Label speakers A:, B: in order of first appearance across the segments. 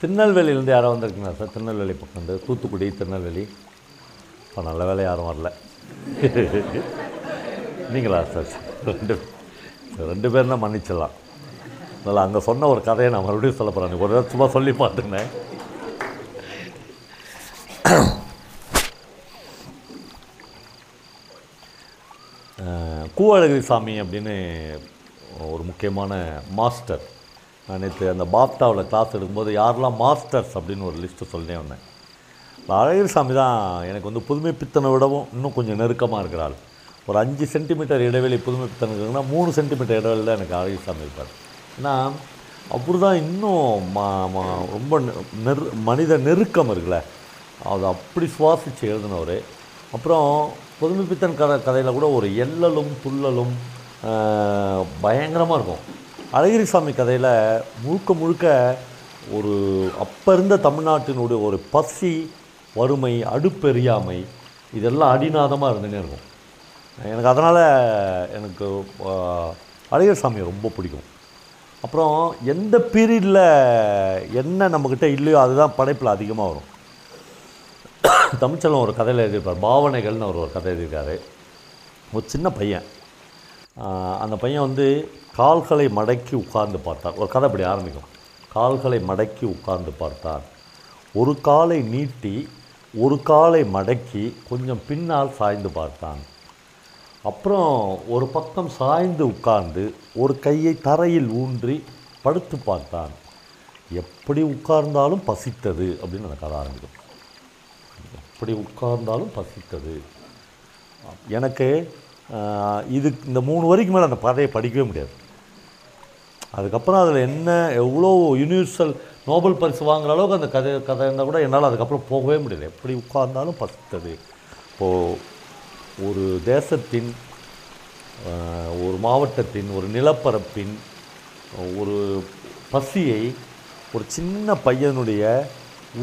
A: திருநெல்வேலியிலேருந்து யாரோ வந்திருக்கீங்களா சார்? திருநெல்வேலி பக்கம் வந்து தூத்துக்குடி திருநெல்வேலி. இப்போ நல்ல வேலை யாரும் வரல. நீங்களா சார்? ரெண்டு ரெண்டு ரெண்டு தான் மன்னிச்சிடலாம். அதனால் அங்கே சொன்ன ஒரு கதையை நான் மறுபடியும் சொல்ல போகிறேன் ஒரு தடவை சும்மா சொல்லி பார்த்துனேன் கூவழகிரி சாமி அப்படின்னு ஒரு முக்கியமான மாஸ்டர் நான் நேற்று அந்த பாப்டாவில் கிளாஸ் எடுக்கும்போது யாரெல்லாம் மாஸ்டர்ஸ் அப்படின்னு ஒரு லிஸ்ட்டு சொல்லியே வந்தேன். இந்த அழகிரி சாமி தான் எனக்கு வந்து புதுமை பித்தனை விடவும் இன்னும் கொஞ்சம் நெருக்கமாக இருக்கிறாள் ஒரு அஞ்சு சென்டிமீட்டர் இடைவெளி புதுமை பித்தன் இருக்குன்னா மூணு சென்டிமீட்டர் இடைவெளி தான் எனக்கு அழகிரி சாமி இருப்பார். ஏன்னா அப்படி தான் இன்னும் மா ரொம்ப நெ- நெரு மனித நெருக்கம் இருக்குல்ல. அது அப்படி சுவாசித்து எழுதினவர். அப்புறம் புதுமை பித்தன் கதை கதையில் கூட ஒரு எல்லலும் துள்ளலும் பயங்கரமாக இருக்கும். அழகிரி சாமி கதையில் முழுக்க முழுக்க ஒரு அப்போ இருந்த தமிழ்நாட்டினுடைய ஒரு பசி வறுமை அடுப்பெரியாமை இதெல்லாம் அடிநாதமாக இருந்துனே இருக்கும். எனக்கு அதனால் எனக்கு ஆஹ், அழகிரி ரொம்ப பிடிக்கும். அப்புறம் எந்த பீரியடில் என்ன நம்மக்கிட்ட இல்லையோ அதுதான் படைப்பில் அதிகமாக வரும். தமிழ்ச்சலம் ஒரு கதையில் எழுதியிருப்பார். பாவனைகள்னு அவர் ஒரு கதை எழுதியிருக்காரு. ஒரு சின்ன பையன். அந்த பையன் வந்து கால்களை மடக்கி உட்கார்ந்து பார்த்தான் ஒரு கதை அப்படி ஆரம்பிக்கும். கால்களை மடக்கி உட்கார்ந்து பார்த்தான் ஒரு காலை நீட்டி ஒரு காலை மடக்கி கொஞ்சம் பின்னால் சாய்ந்து பார்த்தான். அப்புறம் ஒரு பக்கம் சாய்ந்து உட்கார்ந்து ஒரு கையை தரையில் ஊன்றி படுத்து பார்த்தான். எப்படி உட்கார்ந்தாலும் பசித்தது அப்படின்னு அந்த கதை ஆரம்பிக்கும். எப்படி உட்கார்ந்தாலும் பசித்தது. எனக்கு இது இந்த மூணு வரைக்கும் மேலே அந்த பதையை படிக்கவே முடியாது. அதுக்கப்புறம் அதில் என்ன எவ்வளோ யூனிவர்சல் நோபல் பரிசு வாங்குற அளவுக்கு அந்த கதை கதை இருந்தால் கூட என்னால் அதுக்கப்புறம் போகவே முடியல. எப்படி உட்கார்ந்தாலும் பத்தது. இப்போது ஒரு தேசத்தின் ஒரு மாவட்டத்தின் ஒரு நிலப்பரப்பின் ஒரு பசியை ஒரு சின்ன பையனுடைய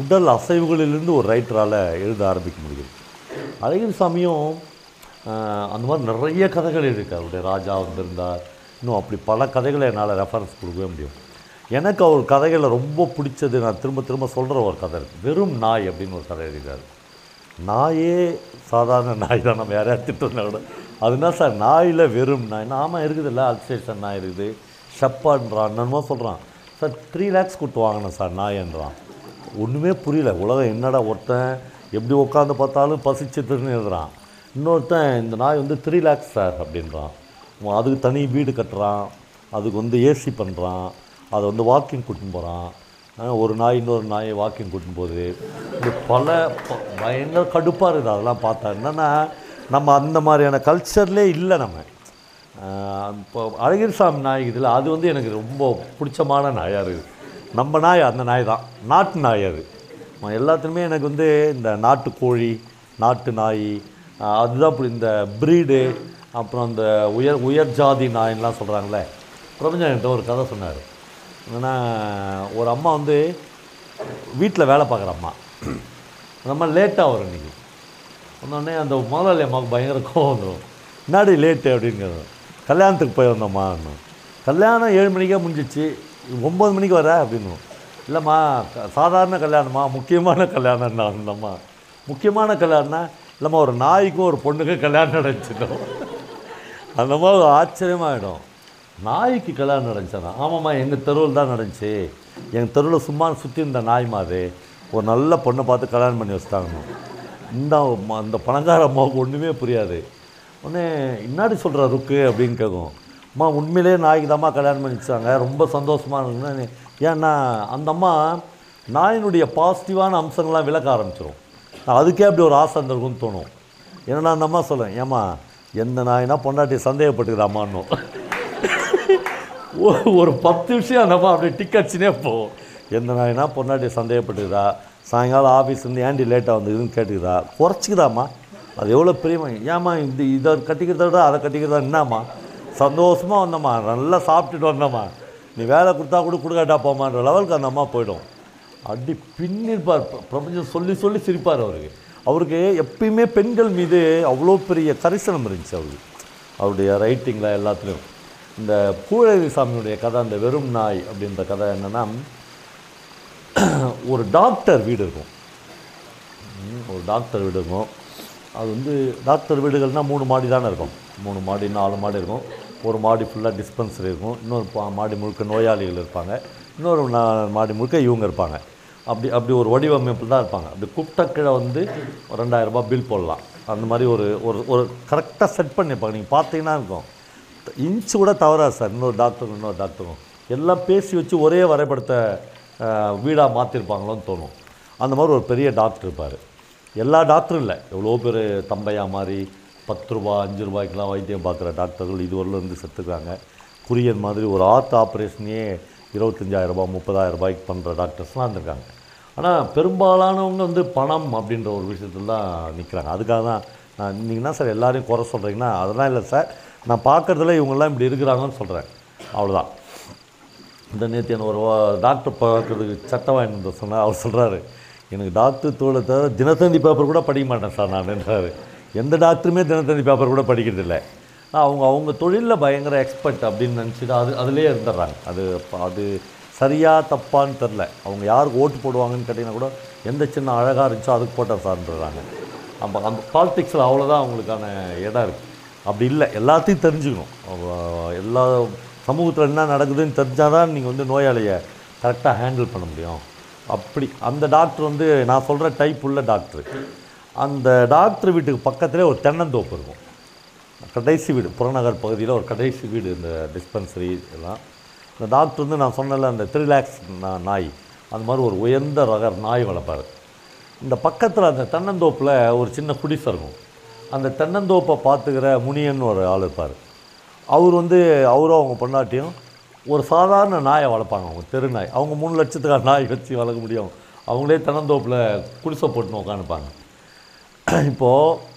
A: உடல் அசைவுகளிலிருந்து ஒரு ரைட்டரால் எழுத ஆரம்பிக்க முடியும் அழகிரி சாமியும் அந்த மாதிரி நிறைய கதைகள் இருக்குது அவருடைய ராஜா வந்திருந்தார். இன்னும் அப்படி பல கதைகளை என்னால் ரெஃபரன்ஸ் கொடுக்கவே முடியும். எனக்கு அவர் கதைகளில் ரொம்ப பிடிச்சது நான் திரும்ப திரும்ப சொல்கிற ஒரு கதை இருக்குது வெறும் நாய் அப்படின்னு ஒரு கதை எழுதியிருக்காரு. நாயே சாதாரண நாய் தான் நம்ம யாரையா திட்டுறதா கூட. அதுனா சார் நாயில் வெறும் நாய். ஆமாம் இருக்குதுல்ல அல்சேஷன் நாய் இருக்குது. ஷப்பான்றான் என்னமோ சொல்கிறான் சார் த்ரீ லேக்ஸ் கொடுத்து வாங்கினேன் சார் நாயன்றான். ஒன்றுமே புரியல. உலகம் என்னடா ஒருத்தன் எப்படி உட்காந்து பார்த்தாலும் பசிச்சுட்டுன்னு எழுதுறான். இன்னொருத்தன் இந்த நாய் வந்து த்ரீ லேக்ஸ் சார் அப்படின்றான். அதுக்கு தனி வீடு கட்டுறான் அதுக்கு வந்து ஏசி பண்ணுறான் அதை வந்து வாக்கிங் கூட்டின்னு போகிறான் ஒரு நாய் இன்னொரு நாயை வாக்கிங் கூட்டின்னு போகுது. இது பல ப- பயங்கர கடுப்பாக இருக்குது. அதெல்லாம் பார்த்தா என்னென்னா நம்ம அந்த மாதிரியான கல்ச்சர்லே இல்லை நம்ம. இப்போ அழகிரி சாமி நாய் இதில் அது வந்து எனக்கு ரொம்ப பிடிச்சமான நாயாக இருக்குது. நம்ம நாய் அந்த நாய் தான். நாட்டு நாய் அது. எல்லாத்துலேயுமே எனக்கு வந்து இந்த நாட்டு கோழி நாட்டு நாய் அதுதான் இப்படி இந்த ப்ரீடு அப்புறம் அந்த உயர் உயர் ஜாதி நாயின்லாம் சொல்கிறாங்களே பிரபஞ்சன்கிட்ட ஒரு கதை சொன்னார். என்னென்னா ஒரு அம்மா வந்து வீட்டில் வேலை பார்க்குற அம்மா. அந்த அம்மா லேட்டாக வரும் இன்றைக்கி வந்தோடனே அந்த முதலாளி அம்மாவுக்கு பயங்கர கோவம் வந்துடும் முன்னாடி லேட்டு அப்படிங்கிறது? கல்யாணத்துக்கு போய் வந்தோம்மா கல்யாணம் ஏழு மணிக்கே முடிஞ்சிச்சு. ஒம்பது மணிக்கு வர அப்படின்னு இல்லைம்மா சாதாரண கல்யாணமா முக்கியமான கல்யாணம் நான் இல்லைம்மா முக்கியமான கல்யாணம்னா இல்லைம்மா ஒரு நாய்க்கும் ஒரு பொண்ணுக்கும் கல்யாணம் நடந்துச்சிட்டோம் அந்த மாதிரி ஆச்சரியமாயிடும். நாய்க்கு கல்யாணம் நடந்துச்சா ஆமாம்மா எங்கள் தெருவில் தான் நடந்துச்சு. எங்கள் தெருவில் சும்மா சுற்றி இருந்த நாய் மாதிரி ஒரு நல்ல பொண்ணை பார்த்து கல்யாணம் பண்ணி வச்சிட்டாங்க இந்த அந்த பணக்கார அம்மாவுக்கு ஒன்றுமே புரியாது. உடனே இன்னாடி சொல்கிற ருக்கு? அப்படின்னு கேட்கும். அம்மா உண்மையிலே நாய்க்கு தாம்மா கல்யாணம் பண்ணி வச்சாங்க ரொம்ப சந்தோஷமாக இருக்குன்னு ஏன்னா அந்த அம்மா நாயினுடைய பாசிட்டிவான அம்சங்கள்லாம் விளக்க ஆரம்பிச்சிடும் அதுக்கே அப்படி ஒரு ஆசை இருந்திருக்குன்னு தோணும். ஏன்னா அந்த அம்மா சொல்லேன் ஏம்மா எந்த நாயினா பொண்டாட்டி சந்தேகப்பட்டுக்கிறாமான்னும் ஒ- ஒரு பத்து விஷயம் அந்த அப்படியே டிக்கெட்ஸ்னே போகும். எந்த நாயினா பொண்டாட்டி சந்தேகப்பட்டுக்குதா சாயங்காலம் ஆஃபீஸ்லேருந்து ஏன்டி லேட்டாக வந்ததுன்னு கேட்டுக்குதா குறைச்சிக்குதாம்மா. அது எவ்வளோ பிரியமா ஏம்மா இந்த இதை கட்டிக்கிறத விட அதை கட்டிக்கிறதா என்னம்மா? சந்தோஷமாக வந்தம்மா. நல்லா சாப்பிட்டுட்டு வந்தம்மா. நீ வேலை கொடுத்தா கூட கொடுக்காட்டா போமான்ற லெவலுக்கு அந்த அம்மா போயிடும். அடி பின்னிருப்பார். பிரபஞ்சம் சொல்லி சொல்லி சிரிப்பார் அவருக்கு. அவருக்கு எப்பயுமே பெண்கள் மீது அவ்வளோ பெரிய கரிசனம் இருந்துச்சு அவருக்கு. அவருடைய ரைட்டிங்கில் எல்லாத்துலேயும். இந்த பூழகி சாமியுடைய கதை அந்த வெறும் நாய் அப்படின்ற கதை என்னென்னா ஒரு டாக்டர் வீடு இருக்கும். ஒரு டாக்டர் வீடு இருக்கும். அது வந்து டாக்டர் வீடுகள்னால் மூணு மாடி தானே இருக்கும். மூணு மாடி நாலு மாடி இருக்கும். ஒரு மாடி ஃபுல்லாக டிஸ்பென்சரி இருக்கும். இன்னொரு பா- மாடி முழுக்க நோயாளிகள் இருப்பாங்க. இன்னொரு நா- மாடி முழுக்க இவங்க இருப்பாங்க. அப்படி அப்படி ஒரு வடிவமைப்பில் தான் இருப்பாங்க. அப்படி கூப்பிட்ட கீழே வந்து ஒரு ரெண்டாயிரம் பில் போடலாம். அந்த மாதிரி ஒரு ஒரு ஒரு கரெக்டாக செட் பண்ணியிருப்பாங்க. நீங்கள் பார்த்தீங்கன்னா இருக்கும். இன்ச்சு கூட தவறாது சார் இன்னொரு டாக்டரும் இன்னொரு டாக்டரும் எல்லாம் பேசி வச்சு ஒரே வரைபடத்தை வீடாக மாற்றிருப்பாங்களோன்னு தோணும். அந்த மாதிரி ஒரு பெரிய டாக்டர் இருப்பார். எல்லா டாக்டரும் இல்லை. எவ்வளோ பேர் தம்பையா மாதிரி பத்து ரூபா அஞ்சு ரூபாய்க்கெலாம் வைத்தியம் பார்க்குற டாக்டர்கள் இதுவரையிலும் செத்துக்கிறாங்க. குரியன் மாதிரி ஒரு ஆர்ட் ஆப்ரேஷனையே இருபத்தஞ்சாயிரம் ரூபாய் முப்பதாயிரம் ரூபாய்க்கு பண்ணுற டாக்டர்ஸ்லாம் இருந்திருக்காங்க. ஆனால் பெரும்பாலானவங்க வந்து பணம் அப்படின்ற ஒரு விஷயத்துல தான் நிற்கிறாங்க அதுக்காக தான் நான் நீங்கள் தான் சார் எல்லோரையும் குறை சொல்கிறீங்கன்னா அதெல்லாம் இல்லை சார். நான் பார்க்குறதுல இவங்கெல்லாம் இப்படி இருக்கிறாங்கன்னு சொல்கிறேன் அவ்வளோதான் இந்த நேற்று என்ன ஒரு டாக்டர் பார்க்குறதுக்கு சட்டம் வாங்கிட்டு சொன்னால் அவர் சொல்கிறாரு எனக்கு டாக்டர் தோலை தவிர தினத்தந்தி பேப்பர் கூட படிக்க மாட்டேன் சார் நான் என்றார். எந்த டாக்டருமே தினத்தந்தி பேப்பர் கூட படிக்கிறதில்லை அவங்க அவங்க தொழிலில் பயங்கர எக்ஸ்பர்ட் அப்படின்னு நினச்சிட்டு அது அதுலேயே இருந்துடுறாங்க. அது அது சரியாக தப்பான்னு தெரில அவங்க யாருக்கு ஓட்டு போடுவாங்கன்னு கேட்டிங்கன்னா கூட எந்த சின்ன அழகாக இருந்துச்சோ அதுக்கு போட்டால் சார்ன்றாங்க அப்போ அந்த பாலிட்டிக்ஸில் அவ்வளோதான் அவங்களுக்கான இடம் இருக்குது அப்படி இல்லை. எல்லாத்தையும் தெரிஞ்சுக்கணும். எல்லா சமூகத்தில் என்ன நடக்குதுன்னு தெரிஞ்சால் தான் நீங்கள் வந்து நோயாளியை கரெக்டாக ஹேண்டில் பண்ண முடியும். அப்படி அந்த டாக்டர் வந்து நான் சொல்கிற டைப் உள்ள டாக்டர் அந்த டாக்டர் வீட்டுக்கு பக்கத்துலேயே ஒரு தென்னந்தோப்பு இருக்கும். கடைசி வீடு புறநகர் பகுதியில் ஒரு கடைசி வீடு இந்த டிஸ்பென்சரி எல்லாம். இந்த டாக்டர் வந்து நான் சொன்னல அந்த த்ரீ லேக்ஸ் நாய். அந்த மாதிரி ஒரு உயர்ந்த ரக நாய் வளர்ப்பார். இந்த பக்கத்தில் அந்த தென்னந்தோப்பில் ஒரு சின்ன குடிசை இருக்கும். அந்த தென்னந்தோப்பை பார்த்துக்கிற முனியன் ஒரு ஆள் இருப்பார். அவர் வந்து அவரும் அவங்க பொண்டாட்டியும் ஒரு சாதாரண நாயை வளர்ப்பாங்க அவங்க தெரு நாய். அவங்க மூணு லட்சத்துக்கான நாய் வச்சு வளர்க்க முடியும். அவங்களே தென்னந்தோப்பில் குடிசை போட்டுன்னு உட்காந்துப்பாங்க இப்போது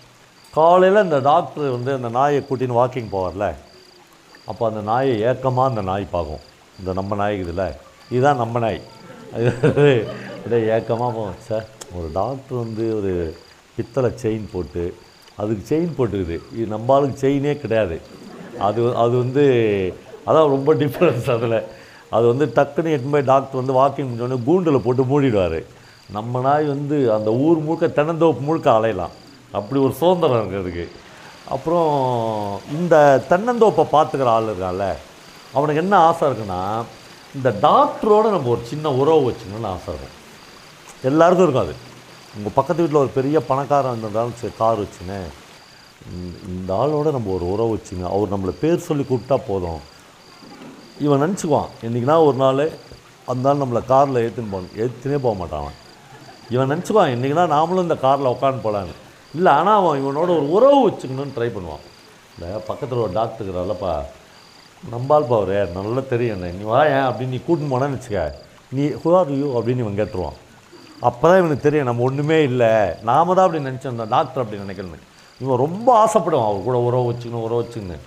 A: காலையில் இந்த டாக்டர் வந்து அந்த நாயை கூட்டின்னு வாக்கிங் போவார்ல அப்போ அந்த நாயை ஏக்கமாக அந்த நாய் பார்க்கும். இந்த நம்ம நாய் இதில் இதுதான் நம்ம நாய். அது அப்படியே ஏக்கமாக போவோம் சார் ஒரு டாக்டர் வந்து ஒரு பித்தளை செயின் போட்டு அதுக்கு செயின் போட்டுக்குது. இது நம்ம ஆளுக்கு செயினே கிடையாது. அது அது வந்து அதான் ரொம்ப டிஃப்ரென்ஸ் அதில். அது வந்து டக்குன்னு எட்டு போய் டாக்டர் வந்து வாக்கிங் முடிஞ்சோடனே கூண்டில் போட்டு மூடிடுவார். நம்ம நாய் வந்து அந்த ஊர் முழுக்க தென்னந்தோப்பு முழுக்க அலையலாம். அப்படி ஒரு சுதந்திரம் இருக்குது அதுக்கு. அப்புறம் இந்த தென்னந்தோப்பை பார்த்துக்கிற ஆள் இருக்கான்ல அவனுக்கு என்ன ஆசை இருக்குன்னா இந்த டாக்டரோட நம்ம ஒரு சின்ன உறவு வச்சுக்கணும்னு ஆசை இருக்கும். எல்லாருக்கும் இருக்கும் அது. உங்கள் பக்கத்து வீட்டில் ஒரு பெரிய பணக்காரன் இருந்தாலும் சரி கார் வச்சுன்னு இந்த- ஆளோட நம்ம ஒரு உறவு வச்சுங்க. அவர் நம்மளை பேர் சொல்லி கூப்பிட்டா போதும். இவன் நினச்சிக்குவான் என்றைக்குனா ஒரு நாள் அந்த நம்மளை காரில் ஏற்றுன்னு போகணும் ஏற்றுனே போக மாட்டான் இவன் நினச்சிக்குவான் இன்றைக்கினா நாமளும் இந்த காரில் உட்காந்து போகலான்னு இல்லை ஆனால் அவன் இவனோட ஒரு உறவு வச்சுக்கணும்னு ட்ரை பண்ணுவான். இந்த பக்கத்தில் ஒரு டாக்டர் இருக்கிறால்லப்பா நம்பால் பாவரே நல்லா தெரியும் என்ன. நீ வா ஏன்? அப்படின்னு நீ கூட்டின்னு போனேன்னு வச்சுக்க. நீ who are you? அப்படின்னு இவன் கேட்டுருவான். அப்போ தான் இவனுக்கு தெரியும் நம்ம ஒன்றுமே இல்லை. நாம தான் அப்படி நினச்சிருந்தோம் டாக்டர் அப்படி நினைக்கணும் இவன் ரொம்ப ஆசைப்படுவான் அவர் கூட உறவு வச்சுக்கணும் உறவு வச்சுக்கணும்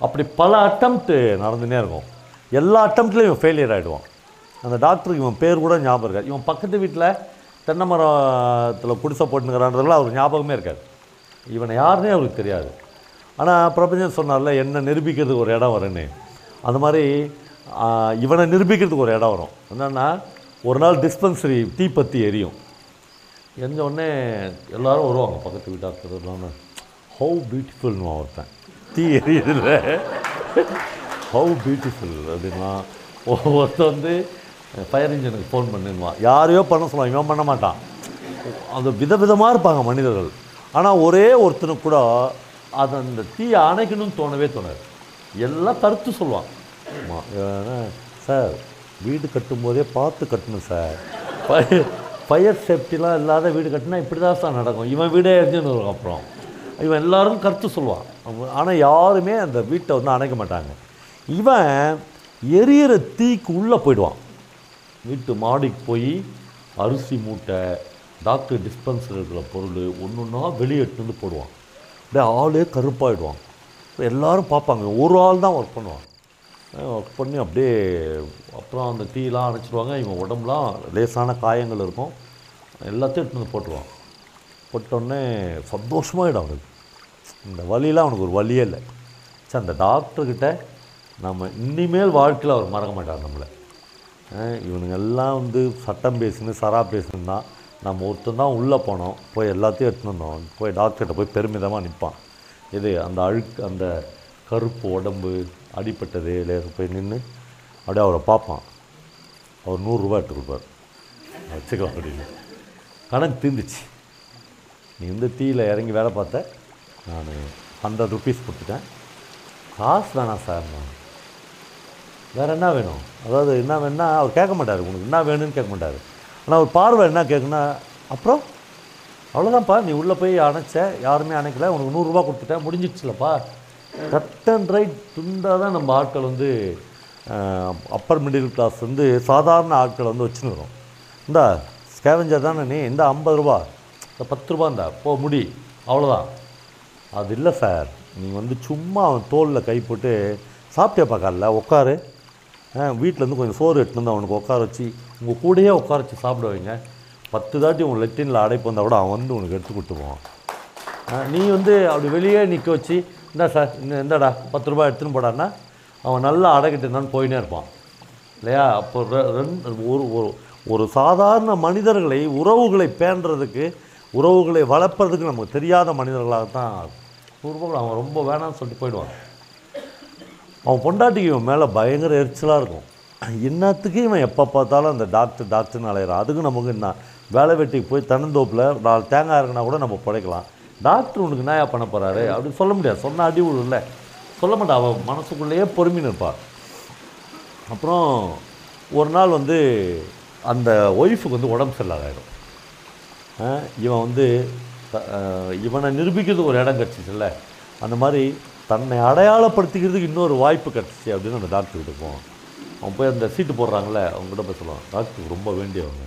A: அப்படி பல அட்டம்ப்ட்டு நடந்துனே இருக்கும். எல்லா அட்டம்ப்ட்லையும் இவன் ஃபெயிலியர் ஆகிடுவான் அந்த டாக்டருக்கு இவன் பேர் கூட ஞாபகம் இருக்காது. இவன் பக்கத்து வீட்டில் தென்னை மரத்தில் குடிசை போட்டுங்கிறான்றதுல அவர் ஞாபகமே இருக்காது. இவனை யாருன்னே அவருக்கு தெரியாது. ஆனால் பிரபஞ்சம் சொன்னார்ல என்ன நிரூபிக்கிறதுக்கு ஒரு இடம் வரும்னு. அந்த மாதிரி இவனை நிரூபிக்கிறதுக்கு ஒரு இடம் வரும். என்னென்னா ஒரு நாள் டிஸ்பென்சரி தீப்பத்தி எரியும். எரிஞ்ச உடனே வருவாங்க பக்கத்து வீட்டாக்கிறதுலாம் ஹவு பியூட்டிஃபுல்னு ஒருத்தன். தீ எரியுதுல்ல ஹவு பியூட்டிஃபுல் அப்படின்னா ஒருத்தன் வந்து ஃபயர் இன்ஜினுக்கு ஃபோன் பண்ணுவான் யாரையோ பண்ண சொல்லுவான் இவன் பண்ண மாட்டான். அது விதவிதமாக இருப்பாங்க மனிதர்கள். ஆனால் ஒரே ஒருத்தனுக்கு கூட அது அந்த தீயை அணைக்கணும்னு தோணவே தோணாது. எல்லாம் கருத்து சொல்லுவான். ஆமா, சார் வீடு கட்டும்போதே பார்த்து கட்டணும் சார். ஃபயர் ஃபயர் சேஃப்டிலாம் இல்லாத வீடு கட்டினா இப்படி தான் சார் நடக்கும். இவன் வீடே எரிஞ்சுன்னு இருக்கும் அப்புறம். இவன் எல்லாரும் கருத்து சொல்லுவான். ஆனால் யாருமே அந்த வீட்டை வந்து அணைக்க மாட்டாங்க. இவன் எரியிற தீக்கு உள்ளே போயிடுவான். வீட்டு மாடிக்கு போய் அரிசி மூட்டை டாக்டர் டிஸ்பென்சர் இருக்கிற பொருள் ஒன்று ஒன்றா வெளியே எடுத்துட்டு வந்து போடுவான். அப்படியே ஆளே கருப்பாயிடுவான். எல்லோரும் எல்லாரும் பார்ப்பாங்க. ஒரு ஆள் தான் ஒர்க் பண்ணுவான். ஒர்க் பண்ணி அப்படியே அப்புறம் அந்த டீலாம் அணைச்சிடுவாங்க இவன் உடம்புலாம் லேசான காயங்கள் இருக்கும். எல்லாத்தையும் எடுத்துகிட்டு வந்து போட்டுருவான். போட்டோடனே சந்தோஷமாகிடும் அவனுக்கு. இந்த வலியெலாம் அவனுக்கு ஒரு வலியே இல்லை. சரி அந்த டாக்டர்கிட்ட நம்ம இனிமேல் வாழ்க்கையில் அவர் மறக்க மாட்டார் நம்மளை. இவனுங்க எல்லாம் வந்து சட்டம் பேசுன்னு சரா பேசுன்னு தான். நம்ம ஒருத்தன் தான் உள்ளே போனோம். போய் எல்லாத்தையும் எடுத்துன்னு வந்தோம். போய் டாக்டர்கிட்ட போய் பெருமிதமாக நிற்பான் இது அந்த அழுக்கு அந்த கருப்பு உடம்பு அடிப்பட்டது லேசு போய் நின்று அப்படியே அவரை பார்ப்பான். அவர் நூறுரூவா எடுத்து கொடுப்பார். வச்சுக்கலாம் அப்படின்னு. கணக்கு தீர்ந்துச்சு. நீ வந்து டீயில் இறங்கி வேலை பார்த்த நான் ஹண்ட்ரட் ருபீஸ் கொடுத்துட்டேன். காசு வேணாம் சார் நான். வேறு என்ன வேணும்? அதாவது என்ன வேணும்னா அவர் கேட்க மாட்டார் உனக்கு. என்ன வேணும்னு கேட்க மாட்டார். ஆனால் அவர் பார்வை என்ன கேட்குன்னா அப்புறம்? அவ்வளோதான்ப்பா நீ உள்ளே போய் அணைச்ச யாருமே அணைக்கல உனக்கு நூறுரூவா கொடுத்துட்டேன் முடிஞ்சிடுச்சுலப்பா. கட் அண்ட் ரைட் துண்டாக தான் நம்ம ஆட்கள் வந்து அப்பர் மிடில் கிளாஸ் வந்து சாதாரண ஆட்களை வந்து வச்சுருக்கிறோம் இந்தா ஸ்கேவெஞ்சர் தானே நீ? இந்த ஐம்பது ரூபா. இந்த பத்து ரூபா இந்தா. போ முடி. அவ்வளோதான் அது இல்லை சார் நீங்கள் வந்து சும்மா அவன் தோலில் கை போட்டு சாப்பிட்டேப்பா காலைல? உட்காரு. வீட்டிலேருந்து கொஞ்சம் சோறு எடுத்துன்னு வந்து அவனுக்கு உட்கார வச்சு உங்கள் கூடயே உட்கார வச்சு சாப்பிட வைங்க. பத்து தாட்டி உன் லெட்டினில் அடைப்பு வந்தால் கூட அவன் வந்து உனக்கு எடுத்து கொடுத்துருவான். நீ வந்து அப்படி வெளியே நிற்க வச்சு இந்தா சார் இன்னும் இந்தாடா பத்து ரூபாய் எடுத்துன்னு போடான்னா அவன் நல்லா அடைக்கிட்டு இருந்தான்னு போயினே இருப்பான். இல்லையா? அப்போ ரெண்டு ஒரு ஒரு ஒரு சாதாரண மனிதர்களை உறவுகளை பேணுறதுக்கு உறவுகளை வளர்ப்புறதுக்கு நமக்கு தெரியாத மனிதர்களாகத்தான் நூறுரூபா அவன் ரொம்ப வேணாம்னு சொல்லிட்டு போயிடுவான். அவன் பொண்டாட்டிக்கு இவன் மேலே பயங்கர எரிச்சலாக இருக்கும். என்னத்துக்கு இவன் எப்போ பார்த்தாலும் அந்த டாக்டர் டாக்டர்னு அலையிறான். அதுக்கு நமக்கு என்ன? வேலை வெட்டிக்கு போய் தன்னந்தோப்பில் நாலு தேங்காய் இருக்குன்னா கூட நம்ம பிழைக்கலாம் டாக்டர் உனக்கு என்னயா பண்ண போகிறாரு அப்படின்னு சொல்ல முடியாது. சொன்ன அடி விழுல சொல்ல மாட்டான் அவன் மனசுக்குள்ளேயே பொறுமின்னு இருப்பாள் அப்புறம் ஒரு நாள் வந்து அந்த ஒய்ஃபுக்கு வந்து உடம்பு சரியில்லாதாயிடும். இவன் வந்து இவனை நிரூபிக்கிறது ஒரு இடம் கிடச்சிச்சுல்ல. அந்த மாதிரி தன்னை அடையாளப்படுத்திக்கிறதுக்கு இன்னொரு வாய்ப்பு கிடச்சிச்சு அப்படின்னு அந்த டாக்டர்கிட்ட போவோம். அவன் போய் அந்த சீட்டு போடுறாங்களே அவங்ககிட்ட போய் சொல்லுவான் டாக்டருக்கு ரொம்ப வேண்டியவங்க.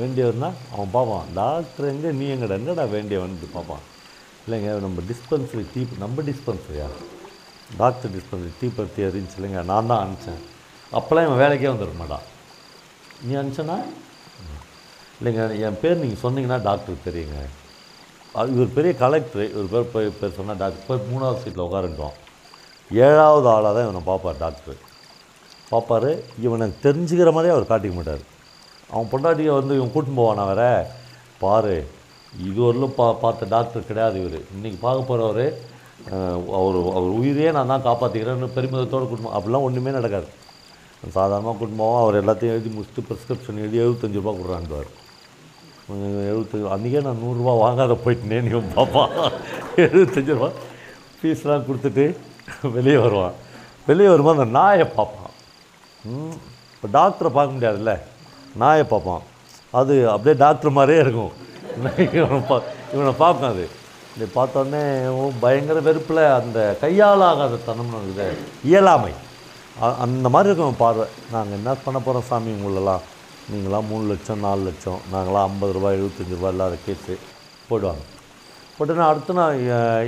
A: வேண்டியவர்னா அவன் பார்ப்பான் டாக்டர் எங்கே நீ எங்கடா எங்கடா வேண்டியவன்ட்டு பார்ப்பான் இல்லைங்க நம்ம டிஸ்பென்சரி டீ நம்ம டிஸ்பென்சரியா டாக்டர் டிஸ்பென்சரி டீ பற்றி அறிஞ்சு இல்லைங்க நான் தான் அனுப்பிச்சேன். அப்போல்லாம் இவன் வேலைக்கே வந்துருக்க மாட்டான். நீ அனுப்பிச்சனா? இல்லைங்க என் பேர் நீங்கள் சொன்னீங்கன்னா டாக்டருக்கு தெரியுங்க. இவர் பெரிய கலெக்டர் இவர் பேர் போய் பேர் சொன்னால் டாக்டர் போய் மூணாவது சீட்டில் உட்காருட்டோம் ஏழாவது ஆளாக தான் இவனை பார்ப்பார் டாக்டர் பார்ப்பார் இவனை தெரிஞ்சுக்கிற மாதிரியே அவர் காட்டிக்க மாட்டார். அவன் பொண்டாட்டியை வந்து இவன் கூட்டின்னு போவானா வேற? பாரு இதுவரையிலும் பா பார்த்த டாக்டர் கிடையாது இவர். இன்றைக்கி பார்க்க போகிறவர் அவர் அவர் உயிரையே நான் தான் காப்பாற்றிக்கிறேன்னு பெருமிதத்தோடு கூட்டின்னு அப்படிலாம் ஒன்றுமே நடக்காது. சாதாரணமாக கூட்டின்னு அவர் எல்லாத்தையும் எழுதி முடிச்சுட்டு ப்ரிஸ்கிரிப்ஷன் எழுதி எழுபத்தஞ்சு ரூபா கொடுறான்டுவார் எழுபத்தஞ்சி அன்றைக்கே நான் நூறுரூவா வாங்காத போயிட்டேன் நீ பாப்பா. எழுபத்தஞ்சு ரூபா. ஃபீஸ்லாம் கொடுத்துட்டு வெளியே வருவான். வெளியே வரும்போது அந்த நாயை பார்ப்பான். இப்போ டாக்டரை பார்க்க முடியாதுல்ல. நாயை பார்ப்பான். அது அப்படியே டாக்டர் மாதிரியே இருக்கும். இவனை பா இவனை பார்க்கும் அது. இதை பார்த்தோன்னே பயங்கர வெறுப்பில் அந்த கையால் ஆகாத தனம்னு இருக்குது. இயலாமை. அந்த மாதிரி இருக்கும் பார்வை. நாங்கள் என்ன பண்ண போகிறோம் சாமி உங்களெல்லாம்? நீங்களாம் மூணு லட்சம் நாலு லட்சம் நாங்களாம் ஐம்பது ரூபா எழுபத்தஞ்சி ரூபா இல்லாத கேஸு போயிடுவாங்க. போட்டு நான் அடுத்த நாள்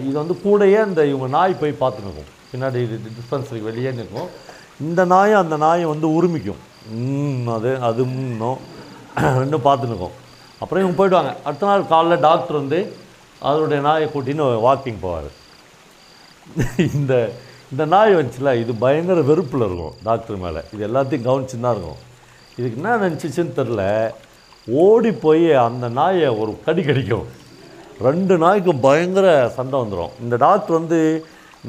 A: இது வந்து கூடயே அந்த இவங்க நாய் போய் பார்த்து பின்னாடி டிஸ்பென்சரிக்கு வெளியே நிற்கும். இந்த நாயும் அந்த நாயை வந்து உரிமிக்கும். அது அது இன்னும் ரெண்டும் பார்த்து அப்புறம் இவங்க போயிடுவாங்க. அடுத்த நாள் காலைல டாக்டர் வந்து அதனுடைய நாயை கூட்டின்னு வாக்கிங் போவார். இந்த இந்த நாய் வந்துச்சுல இது பயங்கர வெறுப்பில் இருக்கும் டாக்டர் மேலே. இது எல்லாத்தையும் கவனிச்சுன்னு தான் இருக்கும். இதுக்கு என்ன நினச்சிச்சின்னு தெரில ஓடி போய் அந்த நாயை ஒரு கடி கடிக்கும். ரெண்டு நாய்க்கும் பயங்கர சண்டை வந்துடும் இந்த டாக்டர் வந்து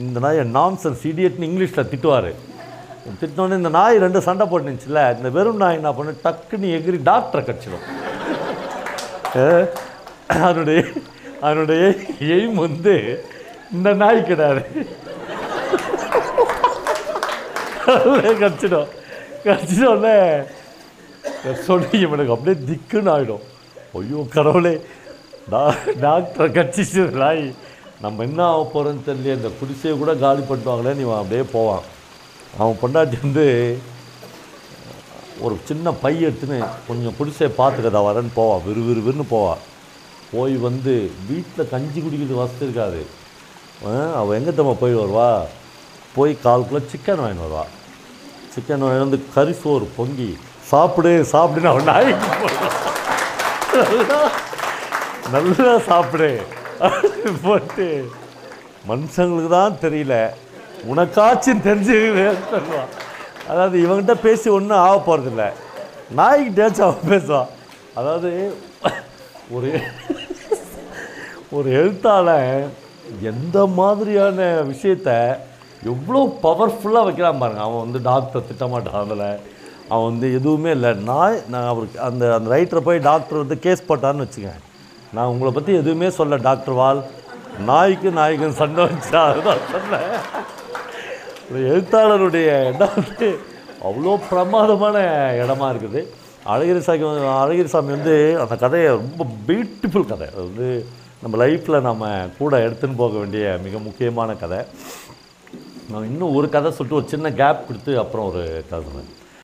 A: இந்த நாயை நான்சன்ஸ் இடியட்னு இங்கிலீஷில் திட்டுவார். திட்டினோடனே இந்த நாய் ரெண்டு சண்டை போட்டுச்சுல இந்த வெறும் நாய் என்ன பண்ணு டக்குன்னு எகிரி டாக்டரை கடிச்சிடும் அதனுடைய அதனுடைய எய்ம் வந்து இந்த நாய் கிடையாது கடிச்சிடும். கடிச்சிட்டோடனே சொல்லி இவனுக்கு அப்படியே திக்குன்னு ஆகிடும் ஐயோ கடவுளே டா டாக்டரை கடிச்சிச்சு நாய் நம்ம என்ன ஆக போகிறோன்னு தெரியல இந்த குடிசையை கூட காலி பண்ணுவாங்களேன்னு இவன் அப்படியே போவான். அவன் பொண்டாட்டி வந்து ஒரு சின்ன பை எடுத்துன்னு கொஞ்சம் குடிசையை பார்த்துக்கதா வரேன்னு போவான் விறு விறுவிறுன்னு போவான் போய் வந்து வீட்டில் கஞ்சி குடிக்கிறது வசதி இருக்காது. அவள் எங்கே தம்மா போய் வருவா? போய் கால் கிலோ சிக்கன் வாங்கின்னு வருவா. சிக்கன் வாங்கி வந்து கறி சோறு பொங்கி சாப்பிடு சாப்பிடுன்னு அவன் நாய்க்கு நல்லா சாப்பிடு. போட்டு மனுஷங்களுக்கு தான் தெரியல. உனக்காச்சும் தெரிஞ்சு சொல்லுவான். அதாவது இவங்ககிட்ட பேசி ஒன்றும் ஆக போகிறதில்ல நாய்கிட்டேச்சும் அவன் பேசுவான். அதாவது ஒரு ஒரு எழுத்தாளன் எந்த மாதிரியான விஷயத்த எவ்வளோ பவர்ஃபுல்லாக வைக்கிறான் பாருங்க. அவன் வந்து டாக்டர் திட்டமாட்டான் அதில் அவன் வந்து எதுவுமே இல்லை. நான் நான் அவருக்கு அந்த அந்த ரைட்டரை போய் டாக்டர் வந்து கேஸ் போட்டான்னு வச்சுக்கேன் நான் உங்களை பற்றி எதுவுமே சொல்ல டாக்டர் வால். நாய்க்கு நாய்க்கும் சண்டை வச்சா அதுதான் சொன்னேன். எழுத்தாளருடைய இடம் வந்து அவ்வளோ பிரமாதமான இடமா இருக்குது. அழகிரி சாமி அழகிரி சாமி வந்து அந்த கதையை ரொம்ப பியூட்டிஃபுல் கதை. அது வந்து நம்ம லைஃப்பில் நம்ம கூட எடுத்துன்னு போக வேண்டிய மிக முக்கியமான கதை. நான் இன்னும் ஒரு கதை சொல்லிட்டு ஒரு சின்ன கேப் கொடுத்து அப்புறம் ஒரு கதை சொன்னேன்